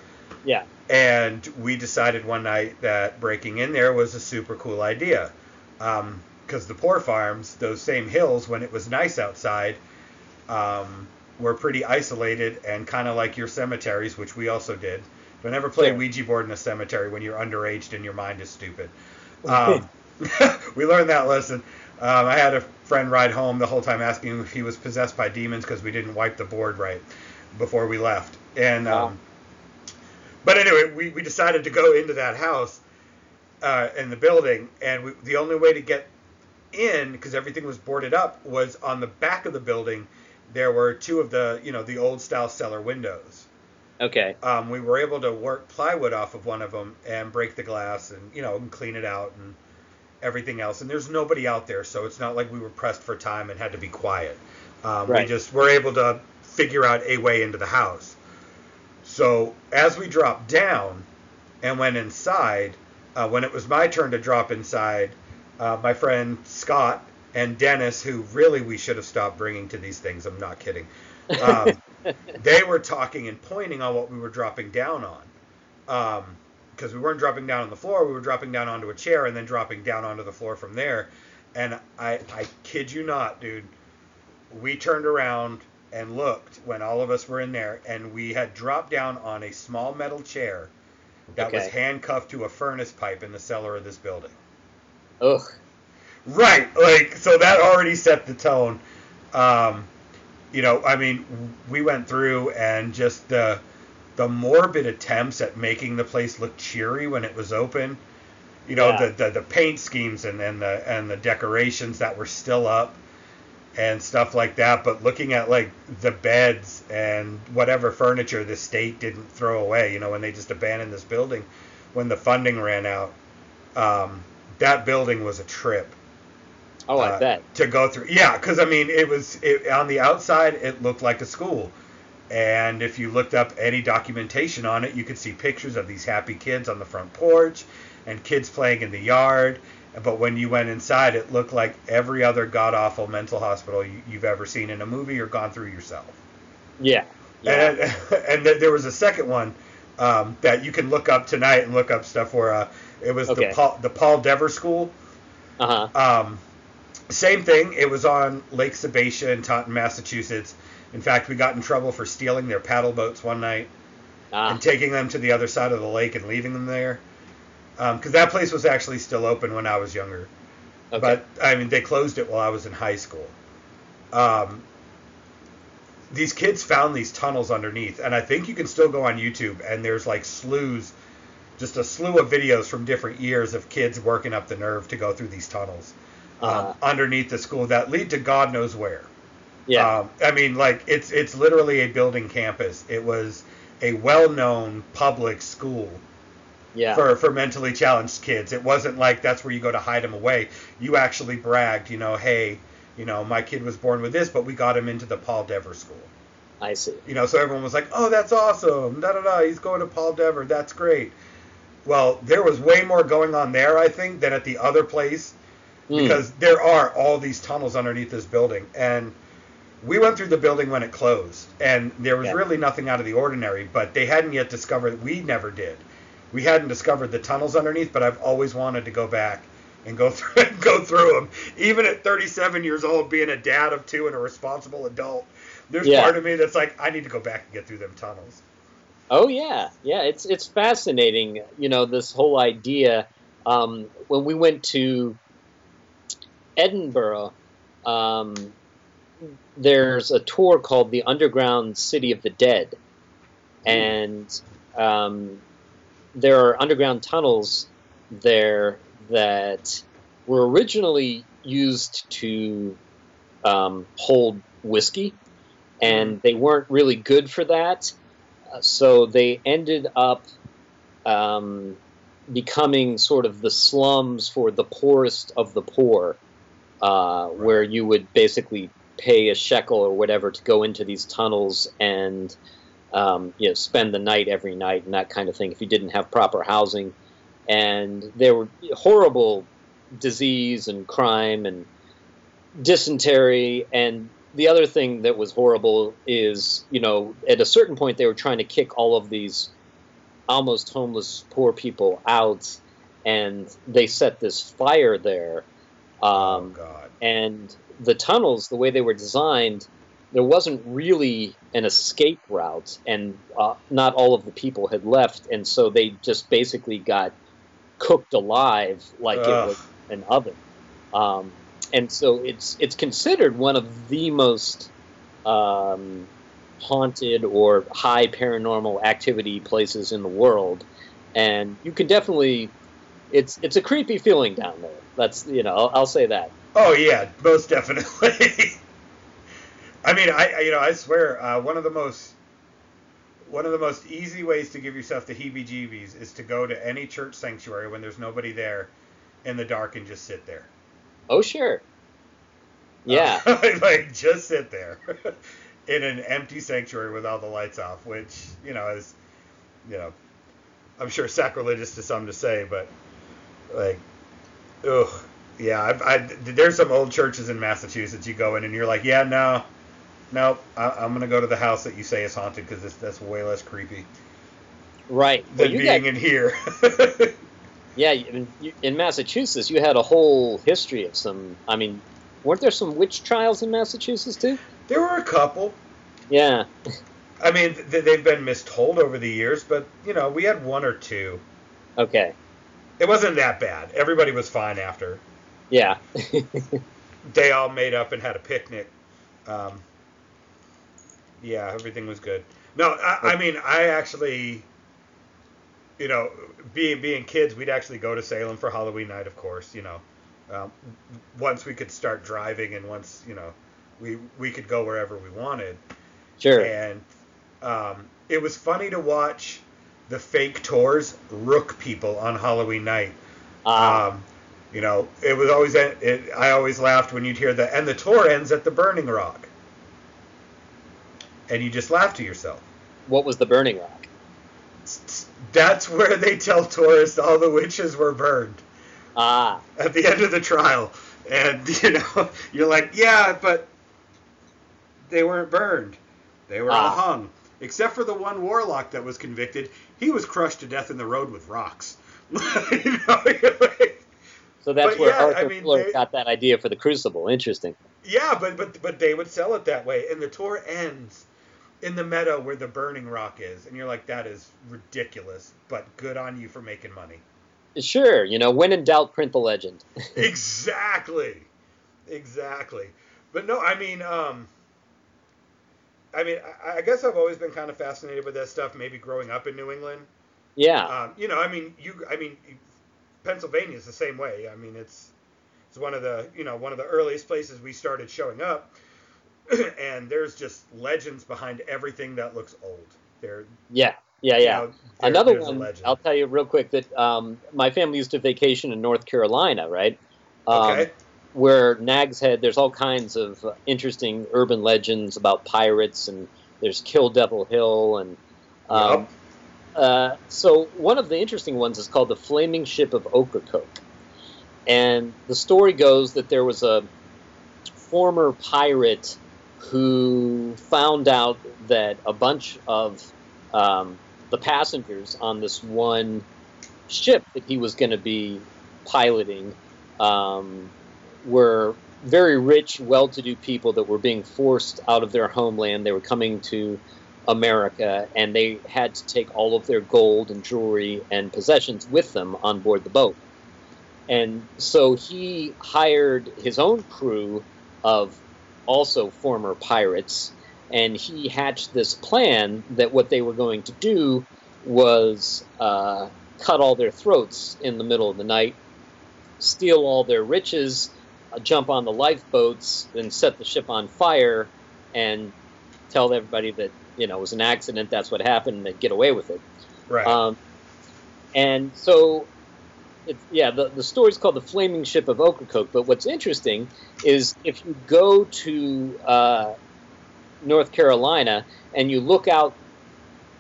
Yeah. And we decided one night that breaking in there was a super cool idea. Because the poor farms, those same hills, when it was nice outside, um, were pretty isolated and kind of like your cemeteries, which we also did. Don't ever play Sure. Ouija board in a cemetery when you're underaged and your mind is stupid. Um, we learned that lesson. Um, I had a friend ride home the whole time asking if he was possessed by demons because we didn't wipe the board right before we left. And Wow. um, but anyway, we, we decided to go into that house uh, in the building, and we, the only way to get in because everything was boarded up was on the back of the building. There were two of the you know the old style cellar windows. Okay. Um, we were able to work plywood off of one of them and break the glass and you know and clean it out and everything else. And there's nobody out there, so it's not like we were pressed for time and had to be quiet. Um, We just were able to figure out a way into the house. So as we dropped down and went inside, uh, when it was my turn to drop inside, uh, my friend Scott and Dennis, who really we should have stopped bringing to these things, I'm not kidding, um, they were talking and pointing on what we were dropping down on. Because we weren't dropping down on the floor, we were dropping down onto a chair and then dropping down onto the floor from there. And I, I kid you not, dude, we turned around and looked when all of us were in there, and we had dropped down on a small metal chair that was handcuffed to a furnace pipe in the cellar of this building. Ugh. Right, like so that already set the tone. Um, you know, I mean, we went through and just the the morbid attempts at making the place look cheery when it was open. You know, Yeah. the, the the paint schemes and, and the and the decorations that were still up and stuff like that. But looking at like the beds and whatever furniture the state didn't throw away, you know, when they just abandoned this building when the funding ran out, um, that building was a trip Oh, I uh, bet. to go through. Yeah, because I mean, it was it, on the outside, it looked like a school, and if you looked up any documentation on it, you could see pictures of these happy kids on the front porch and kids playing in the yard. But when you went inside, it looked like every other god awful mental hospital you, you've ever seen in a movie or gone through yourself. Yeah. Yeah. And, and th- there was a second one um, that you can look up tonight and look up stuff where uh, it was Okay. the Paul, the Paul Dever School. Uh huh. Um, same thing. It was on Lake Sabbatia in Taunton, Massachusetts. In fact, we got in trouble for stealing their paddle boats one night Ah. and taking them to the other side of the lake and leaving them there. Because that place was actually still open when I was younger. Okay. But I mean, they closed it while I was in high school. Um, these kids found these tunnels underneath, and I think you can still go on YouTube and there's like slews, just a slew of videos from different years of kids working up the nerve to go through these tunnels. um, underneath the school that lead to God knows where. Yeah. Um, I mean, like it's it's literally a building campus. It was a well-known public school yeah. for for mentally challenged kids. It wasn't like that's where you go to hide them away. You actually bragged, you know, hey, you know, my kid was born with this, but we got him into the Paul Dever school. I see. You know, so everyone was like, "Oh, that's awesome! Da da da! He's going to Paul Dever. That's great." Well, there was way more going on there, I think, than at the other place, Mm. because there are all these tunnels underneath this building, and we went through the building when it closed, and there was Yeah. really nothing out of the ordinary. But they hadn't yet discovered. We never did. We hadn't discovered the tunnels underneath, but I've always wanted to go back and go through go through them. Even at 37 years old, being a dad of two and a responsible adult, there's Yeah. part of me that's like, I need to go back and get through them tunnels. Oh yeah, yeah. It's it's fascinating. You know this whole idea. Um, when we went to Edinburgh, um, there's a tour called the Underground City of the Dead, and um, there are underground tunnels there that were originally used to um, hold whiskey, and they weren't really good for that. So they ended up um, becoming sort of the slums for the poorest of the poor, uh, where you would basically pay a shekel or whatever to go into these tunnels and um, you know spend the night every night and that kind of thing if you didn't have proper housing. And there were horrible disease and crime and dysentery and the other thing that was horrible is, you know, at a certain point they were trying to kick all of these almost homeless poor people out, and they set this fire there. oh Um, God. and the tunnels, the way they were designed, there wasn't really an escape route, and uh, not all of the people had left, and so they just basically got cooked alive like it was an oven. Um, and so it's it's considered one of the most um, haunted or high paranormal activity places in the world, and you can definitely it's it's a creepy feeling down there. That's you know I'll, I'll say that. Oh yeah, most definitely. I mean, I you know I swear uh, one of the most one of the most easy ways to give yourself the heebie-jeebies is to go to any church sanctuary when there's nobody there in the dark and just sit there. Oh sure, yeah. Uh, like just sit there in an empty sanctuary with all the lights off, which you know is you know I'm sure sacrilegious to some to say, but like, ugh, yeah. I, I, there's some old churches in Massachusetts you go in and you're like, yeah, no, no, I, I'm gonna go to the house that you say is haunted because that's way less creepy right. Than you being got, in here. yeah, in, in Massachusetts, you had a whole history of some. I mean, weren't there some witch trials in Massachusetts too? there were a couple. Yeah, I mean, th- they've been mistold over the years, but you know, we had one or two. okay, It wasn't that bad. Everybody was fine after. yeah, They all made up and had a picnic. Um, yeah, everything was good. No, I, I mean, I actually, you know, being being kids, we'd actually go to Salem for Halloween night, of course. You know, um, once we could start driving and once you know, we we could go wherever we wanted. sure. And um, it was funny to watch the fake tours rook people on Halloween night. Ah, Um, you know, it was always it, I always laughed when you'd hear the and the tour ends at the Burning Rock, and you just laugh to yourself. what was the Burning Rock? That's where they tell tourists all the witches were burned Ah, at the end of the trial, and you know you're like, yeah, but they weren't burned; they were all Ah. hung. Except for the one warlock that was convicted, he was crushed to death in the road with rocks. you know, like, so that's where yeah, I Arthur mean, Miller they- got that idea for the Crucible. Interesting. Yeah, but but but they would sell it that way, and the tour ends in the meadow where the burning rock is, and you're like, that is ridiculous, but good on you for making money. Sure, you know, when in doubt, print the legend. exactly, exactly. But no, I mean, um, I mean, I, I guess I've always been kind of fascinated with that stuff. Maybe growing up in New England, Yeah, um, you know, I mean, you, I mean, Pennsylvania is the same way. I mean, it's It's one of the you know one of the earliest places we started showing up, and there's just legends behind everything that looks old. There. Yeah. Yeah, you yeah. know, there- Another one. I'll tell you real quick that um, my family used to vacation in North Carolina, right? Um, Okay. Where Nag's Head, there's all kinds of uh, interesting urban legends about pirates, and there's Kill Devil Hill, and um, Yup. uh, so one of the interesting ones is called the Flaming Ship of Ocracoke, and the story goes that there was a former pirate who found out that a bunch of um, the passengers on this one ship that he was going to be piloting um, were very rich, well-to-do people that were being forced out of their homeland. They were coming to America, and they had to take all of their gold and jewelry and possessions with them on board the boat. And so he hired his own crew of also former pirates, and he hatched this plan that what they were going to do was uh, cut all their throats in the middle of the night, steal all their riches, uh, jump on the lifeboats, then set the ship on fire, and tell everybody that you know it was an accident. That's what happened, and get away with it. right. Um, and so, yeah, the, the story's called The Flaming Ship of Ocracoke. But what's interesting is if you go to uh, North Carolina and you look out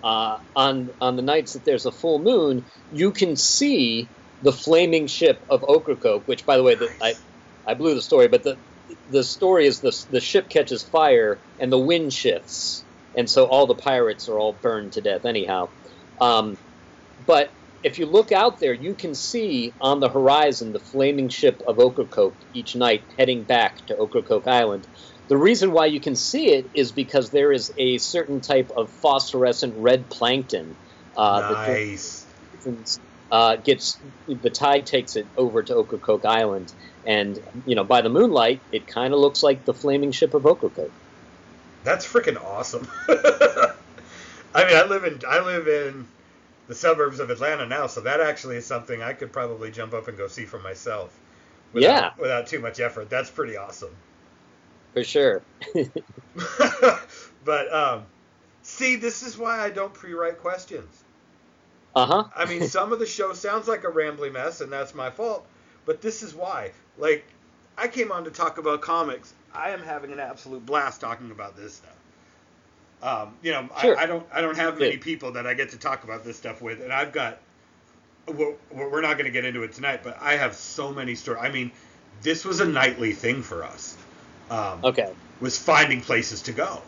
uh, on, on the nights that there's a full moon, you can see the flaming ship of Ocracoke, which, by the way, the, I, I blew the story, but the, the story is the, the ship catches fire and the wind shifts. And so all the pirates are all burned to death, anyhow. Um, but if you look out there, you can see on the horizon the flaming ship of Ocracoke each night heading back to Ocracoke Island. The reason why you can see it is because there is a certain type of phosphorescent red plankton uh, that nice. happens, uh, gets the tide takes it over to Ocracoke Island, and you know by the moonlight it kind of looks like the flaming ship of Ocracoke. That's freaking awesome. I mean, I live in I live in the suburbs of Atlanta now, so that actually is something I could probably jump up and go see for myself. Without, without too much effort. That's pretty awesome. For sure. but um, see, this is why I don't pre-write questions. uh huh. I mean, some of the show sounds like a rambling mess, and that's my fault. But this is why. Like, I came on to talk about comics. I am having an absolute blast talking about this stuff. Um, you know, Sure. I, I don't, I don't have many people that I get to talk about this stuff with, and I've got. We're, we're not going to get into it tonight, but I have so many stories. I mean, this was a nightly thing for us. Um, Okay. was finding places to go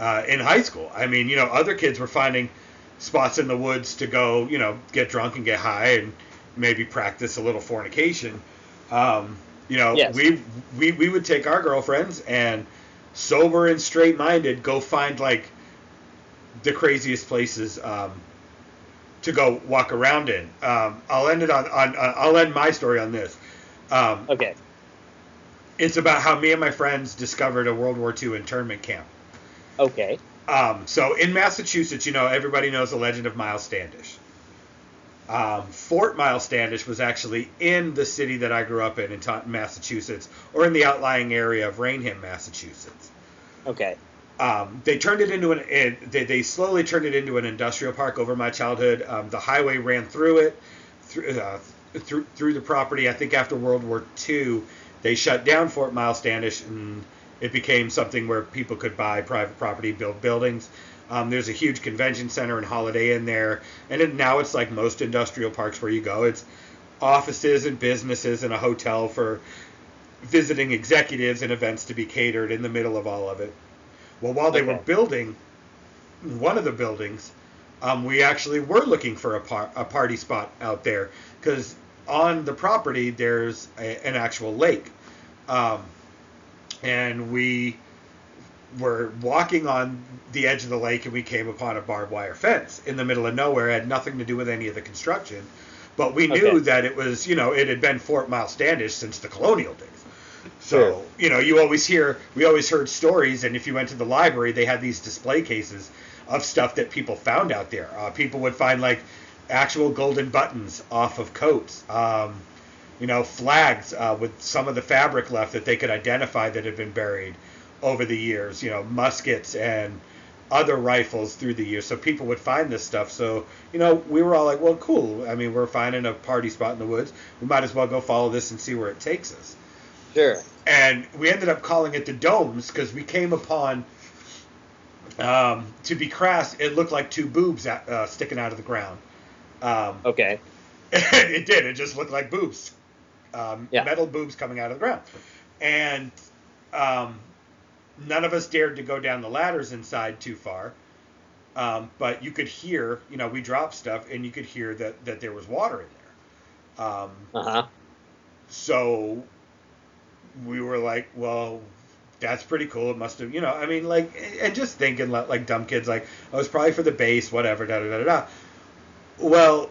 uh, in high school. I mean, you know, other kids were finding spots in the woods to go, you know, get drunk and get high and maybe practice a little fornication. Um, you know, Yes. we, we we would take our girlfriends and sober and straight minded go find like the craziest places um, to go walk around in. Um, I'll end it on, on, on I'll end my story on this. Um, Okay. it's about how me and my friends discovered a World War II internment camp. Okay. Um, so in Massachusetts, you know, everybody knows the legend of Myles Standish. Um, Fort Myles Standish was actually in the city that I grew up in, in Massachusetts, or in the outlying area of Raynham, Massachusetts. Okay. Um, they turned it into an. It, they, they slowly turned it into an industrial park over my childhood. Um, the highway ran through it, through, uh, through through the property. I think after World War II, they shut down Fort Myles Standish, and it became something where people could buy private property, build buildings. Um, there's a huge convention center and Holiday Inn there, and it, now it's like most industrial parks where you go. It's offices and businesses and a hotel for visiting executives and events to be catered in the middle of all of it. Well, while they were building one of the buildings, um, we actually were looking for a, par- a party spot out there because on the property there's a, an actual lake, um, and we were walking on the edge of the lake and we came upon a barbed wire fence in the middle of nowhere. It had nothing to do with any of the construction, but we knew Okay. that it was you know it had been Fort Myles Standish since the colonial days. So Sure. you know, you always hear, we always heard stories, and if you went to the library, they had these display cases of stuff that people found out there. Uh, people would find like actual golden buttons off of coats. Um, you know, flags uh, with some of the fabric left that they could identify that had been buried over the years. You know, muskets and other rifles through the years. So people would find this stuff. So, you know, we were all like, well, cool. I mean, we're finding a party spot in the woods. We might as well go follow this and see where it takes us. Sure. And we ended up calling it the domes because we came upon, um, to be crass, it looked like two boobs uh, sticking out of the ground. Um, okay. it did. It just looked like boobs. Um, yeah. Metal boobs coming out of the ground. And um, none of us dared to go down the ladders inside too far. Um, but you could hear, you know, we dropped stuff, and you could hear that that there was water in there. Um, uh huh. So we were like, well, that's pretty cool. It must have, you know, I mean, like, and just thinking like dumb kids, like, oh, it's probably for the base, whatever, da da da da. Well,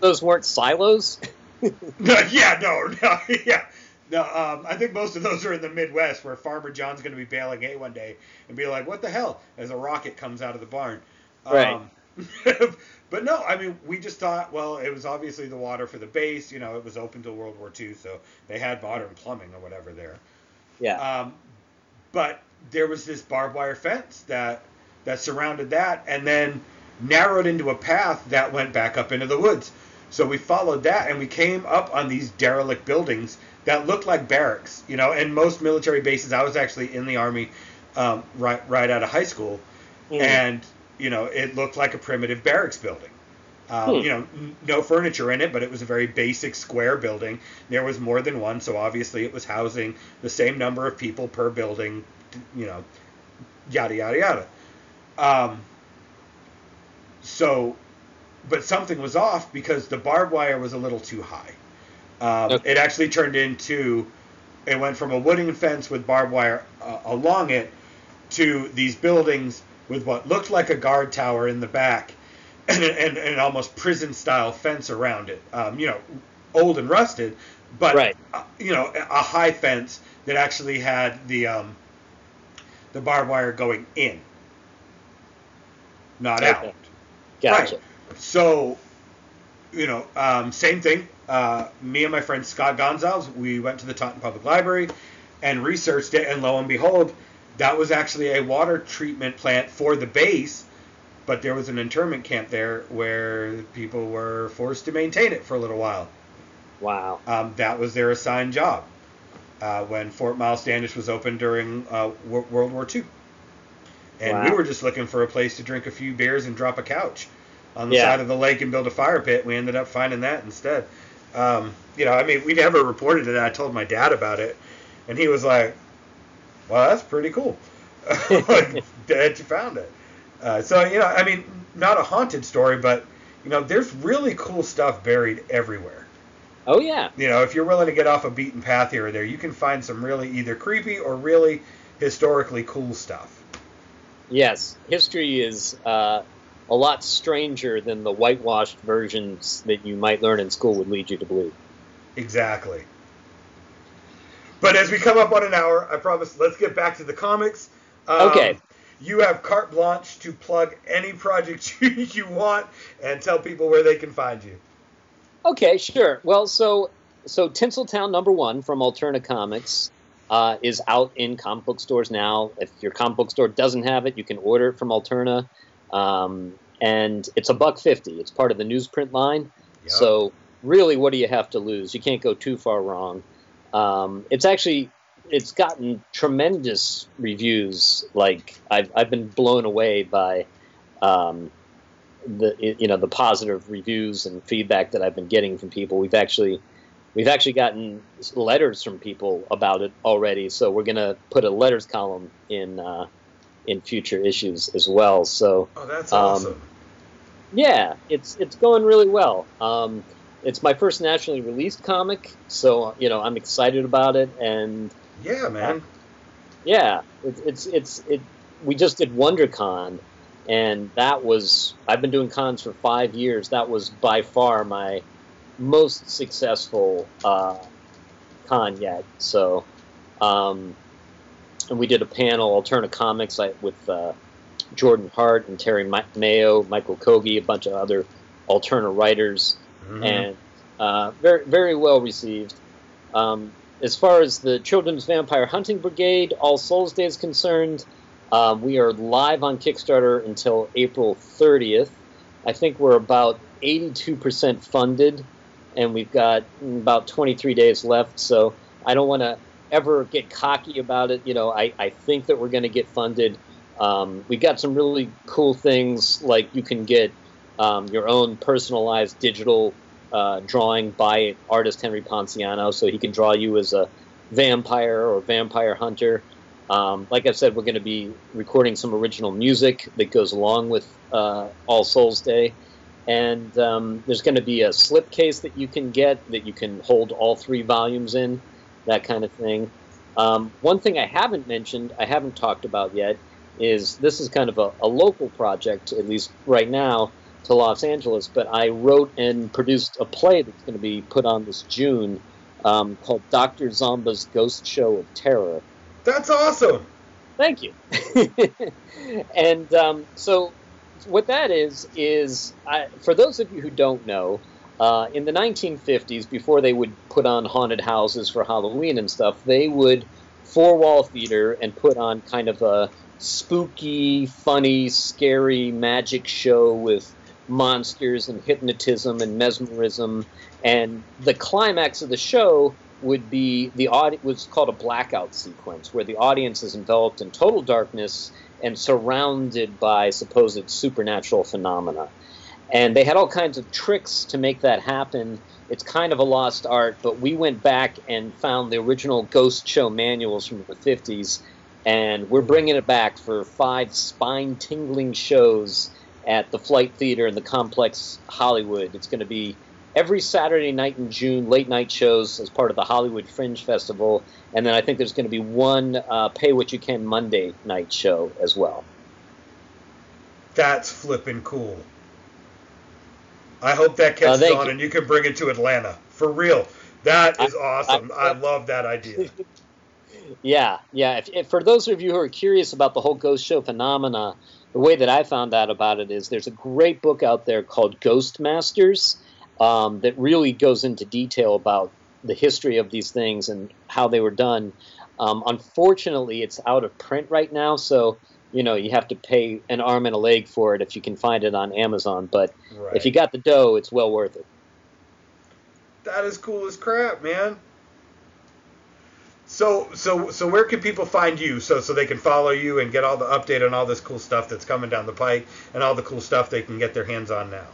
those weren't silos. no, yeah, no, no, yeah. No, um, I think most of those are in the Midwest where Farmer John's going to be bailing hay one day and be like, "What the hell?" as a rocket comes out of the barn. Right. Um, but no, I mean, we just thought, well, it was obviously the water for the base. You know, it was open till World War II, so they had modern plumbing or whatever there. Yeah. Um, but there was this barbed wire fence that that surrounded that, and then narrowed into a path that went back up into the woods. So we followed that, and we came up on these derelict buildings that looked like barracks, you know. And most military bases, I was actually in the army um, right right out of high school, mm. and you know it looked like a primitive barracks building. Um, hmm. You know, n- no furniture in it, but it was a very basic square building. There was more than one, so obviously it was housing the same number of people per building. You know, yada yada yada. Um, so, but something was off because the barbed wire was a little too high. Um, okay. It actually turned into, it went from a wooden fence with barbed wire uh, along it to these buildings with what looked like a guard tower in the back and, and, and an almost prison style fence around it. Um, you know, old and rusted, but right. uh, you know, a high fence that actually had the um, the barbed wire going in, not okay. out. Gotcha. Right. So, you know, um, same thing uh, me and my friend Scott Gonzalez, we went to the Taunton Public Library and researched it, and lo and behold, that was actually a water treatment plant for the base, but there was an internment camp there where people were forced to maintain it for a little while. Wow. Um, that was their assigned job uh, when Fort Myles Standish was open during uh, World War II. And wow. we were just looking for a place to drink a few beers and drop a couch on the yeah. side of the lake and build a fire pit. We ended up finding that instead. Um, you know, I mean, we never reported it. I told my dad about it, and he was like, "Well, that's pretty cool that you found it." Uh, so you know, I mean, not a haunted story, but you know, there's really cool stuff buried everywhere. Oh yeah. You know, if you're willing to get off a beaten path here or there, you can find some really either creepy or really historically cool stuff. Yes, history is uh, a lot stranger than the whitewashed versions that you might learn in school would lead you to believe. Exactly. But as we come up on an hour, I promise, let's get back to the comics. Um, okay. You have carte blanche to plug any project you, you want and tell people where they can find you. Okay, sure. Well, so so Tinseltown number one from Alterna Comics uh, is out in comic book stores now. If your comic book store doesn't have it, you can order it from Alterna. Um, and it's a buck fifty. It's part of the newsprint line. Yep. So really, what do you have to lose? You can't go too far wrong. Um, it's actually it's gotten tremendous reviews. Like I've I've been blown away by um, the you know the positive reviews and feedback that I've been getting from people. We've actually we've actually gotten letters from people about it already. So we're gonna put a letters column in uh, in future issues as well. So oh, that's awesome. Um, yeah, it's it's going really well. Um, it's my first nationally released comic, so you know I'm excited about it. And yeah, man. Uh, yeah, it, it's it's it. We just did WonderCon, and that was I've been doing cons for five years. That was by far my most successful uh, con yet. So, um, and we did a panel, Alterna Comics, with uh, Jordan Hart and Terry Mayo, Michael Kogge, a bunch of other Alterna writers, mm-hmm. and Uh, very very well received. Um, as far as the Children's Vampire Hunting Brigade All Souls Day is concerned, uh, we are live on Kickstarter until April 30th. I think we're about 82% funded, and we've got about 23 days left. So I don't want to ever get cocky about it. You know, I, I think that we're going to get funded. Um, we got some really cool things like you can get um, your own personalized digital uh, drawing by artist Henry Ponciano, so he can draw you as a vampire or vampire hunter. Um, like I said, we're going to be recording some original music that goes along with uh, All Souls Day. And um, there's going to be a slipcase that you can get that you can hold all three volumes in, that kind of thing. Um, one thing I haven't mentioned, I haven't talked about yet, is this is kind of a, a local project, at least right now, to Los Angeles. But I wrote and produced a play that's going to be put on this June um, called Dr. Zomba's Ghost Show of Terror. That's awesome. Thank you. and um, so, what that is is I, for those of you who don't know, uh, in the 1950s, before they would put on haunted houses for Halloween and stuff, they would four wall theater and put on kind of a spooky, funny, scary magic show with monsters and hypnotism and mesmerism. And the climax of the show would be the audi- was called a blackout sequence, where the audience is enveloped in total darkness and surrounded by supposed supernatural phenomena. And they had all kinds of tricks to make that happen. It's kind of a lost art, but we went back and found the original ghost show manuals from the 50s, and we're bringing it back for five spine tingling shows at the Flight Theater in the Complex Hollywood. It's going to be every Saturday night in June, late night shows as part of the Hollywood Fringe Festival, and then I think there's going to be one uh, pay what you can Monday night show as well. That's flipping cool. I hope that catches uh, on you. and you can bring it to Atlanta for real. That is I, awesome. I, I, love that idea. yeah, yeah. If, if, for those of you who are curious about the whole ghost show phenomena, the way that I found out about it is there's a great book out there called Ghost Masters um, that really goes into detail about the history of these things and how they were done. Um, unfortunately, it's out of print right now, so you know you have to pay an arm and a leg for it if you can find it on Amazon. But right. if you got the dough, it's well worth it. That is cool as crap, man. So so so where can people find you so so they can follow you and get all the update on all this cool stuff that's coming down the pike and all the cool stuff they can get their hands on now?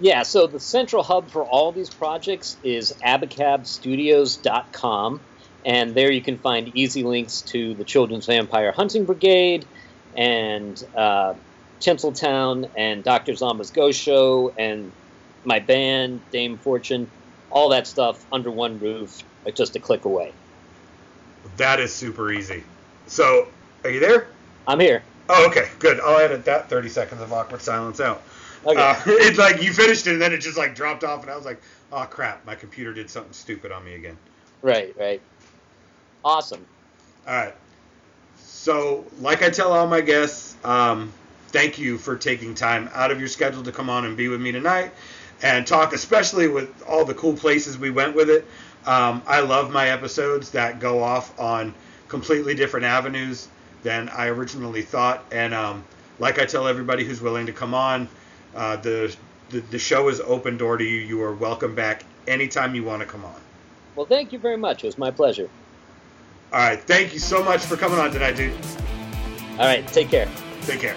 Yeah, so the central hub for all these projects is abacabstudios.com and there you can find easy links to the Children's Vampire Hunting Brigade and uh, Tinseltown and Dr. Zomba's Ghost Show and my band, Dame Fortune, all that stuff under one roof, just a click away. That is super easy. So, are you there? I'm here. Oh, okay, good. I'll edit that 30 seconds of awkward silence out. Okay. Uh, it's like you finished it and then it just like dropped off, and I was like, oh crap, my computer did something stupid on me again. Right, right. Awesome. All right. So, like I tell all my guests, um, thank you for taking time out of your schedule to come on and be with me tonight and talk, especially with all the cool places we went with it. Um, I love my episodes that go off on completely different avenues than I originally thought. And um, like I tell everybody who's willing to come on, uh, the, the the show is open door to you. You are welcome back anytime you want to come on. Well, thank you very much. It was my pleasure. All right. Thank you so much for coming on tonight, dude. All right. Take care. Take care.